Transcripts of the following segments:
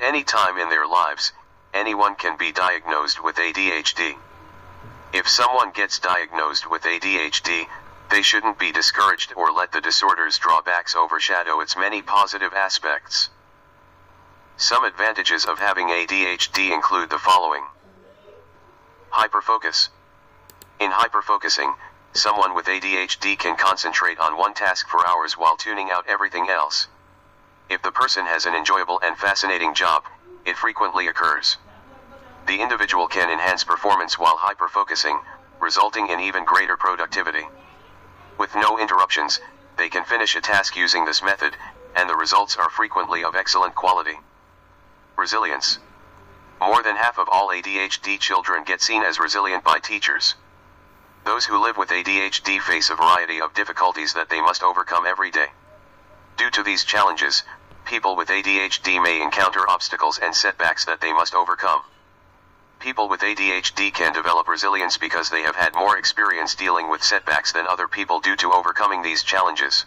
At any time in their lives, anyone can be diagnosed with ADHD. If someone gets diagnosed with ADHD, they shouldn't be discouraged or let the disorder's drawbacks overshadow its many positive aspects. Some advantages of having ADHD include the following Hyperfocus. In hyperfocusing, someone with ADHD can concentrate on one task for hours while tuning out everything else. If the person has an enjoyable and fascinating job, it frequently occurs. The individual can enhance performance while hyperfocusing, resulting in even greater productivity. With no interruptions, they can finish a task using this method, and the results are frequently of excellent quality. Resilience. More than half of all ADHD children get seen as resilient by teachers. Those who live with ADHD face a variety of difficulties that they must overcome every day. Due to these challenges, people with ADHD may encounter obstacles and setbacks that they must overcome. People with ADHD can develop resilience because they have had more experience dealing with setbacks than other people due to overcoming these challenges.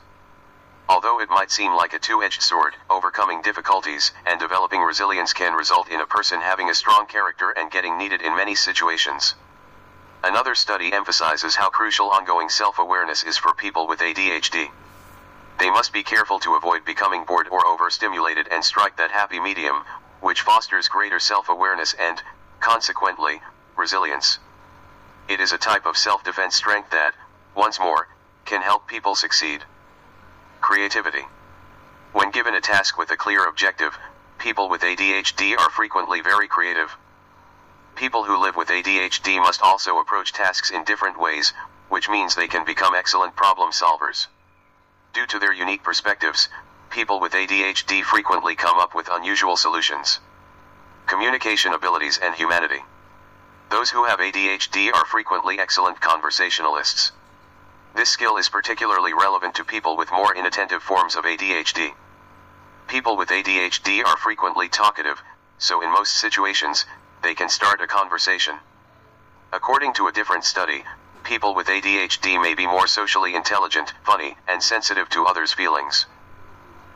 Although it might seem like a two-edged sword, overcoming difficulties and developing resilience can result in a person having a strong character and getting needed in many situations. Another study emphasizes how crucial ongoing self-awareness is for people with ADHD. They must be careful to avoid becoming bored or overstimulated and strike that happy medium, which fosters greater self-awareness and, consequently, resilience. It is a type of self-defense strength that, once more, can help people succeed. Creativity. When given a task with a clear objective, people with ADHD are frequently very creative. People who live with ADHD must also approach tasks in different ways, which means they can become excellent problem solvers. Due to their unique perspectives, people with ADHD frequently come up with unusual solutions. Communication abilities and humanity. Those who have ADHD are frequently excellent conversationalists. This skill is particularly relevant to people with more inattentive forms of ADHD. People with ADHD are frequently talkative, so in most situations, they can start a conversation. According to a different study, people with ADHD may be more socially intelligent, funny, and sensitive to others' feelings.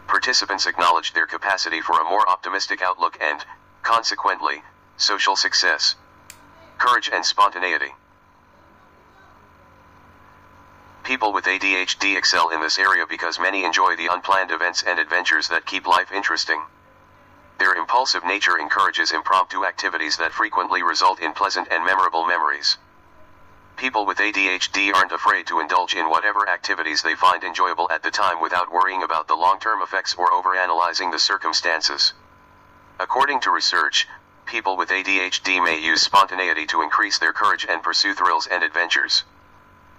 Participants acknowledged their capacity for a more optimistic outlook and, consequently, social success. Courage and spontaneity. People with ADHD excel in this area because many enjoy the unplanned events and adventures that keep life interesting. Their impulsive nature encourages impromptu activities that frequently result in pleasant and memorable memories. People with ADHD aren't afraid to indulge in whatever activities they find enjoyable at the time without worrying about the long term effects or overanalyzing the circumstances. According to research, people with ADHD may use spontaneity to increase their courage and pursue thrills and adventures.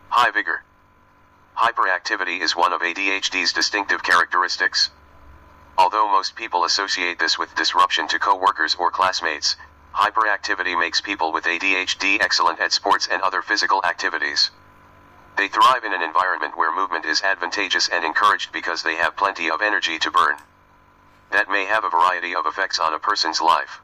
High vigor. Hyperactivity is one of ADHD's distinctive characteristics. Although most people associate this with disruption to coworkers or classmates, hyperactivity makes people with ADHD excellent at sports and other physical activities. They thrive in an environment where movement is advantageous and encouraged because they have plenty of energy to burn. That may have a variety of effects on a person's life.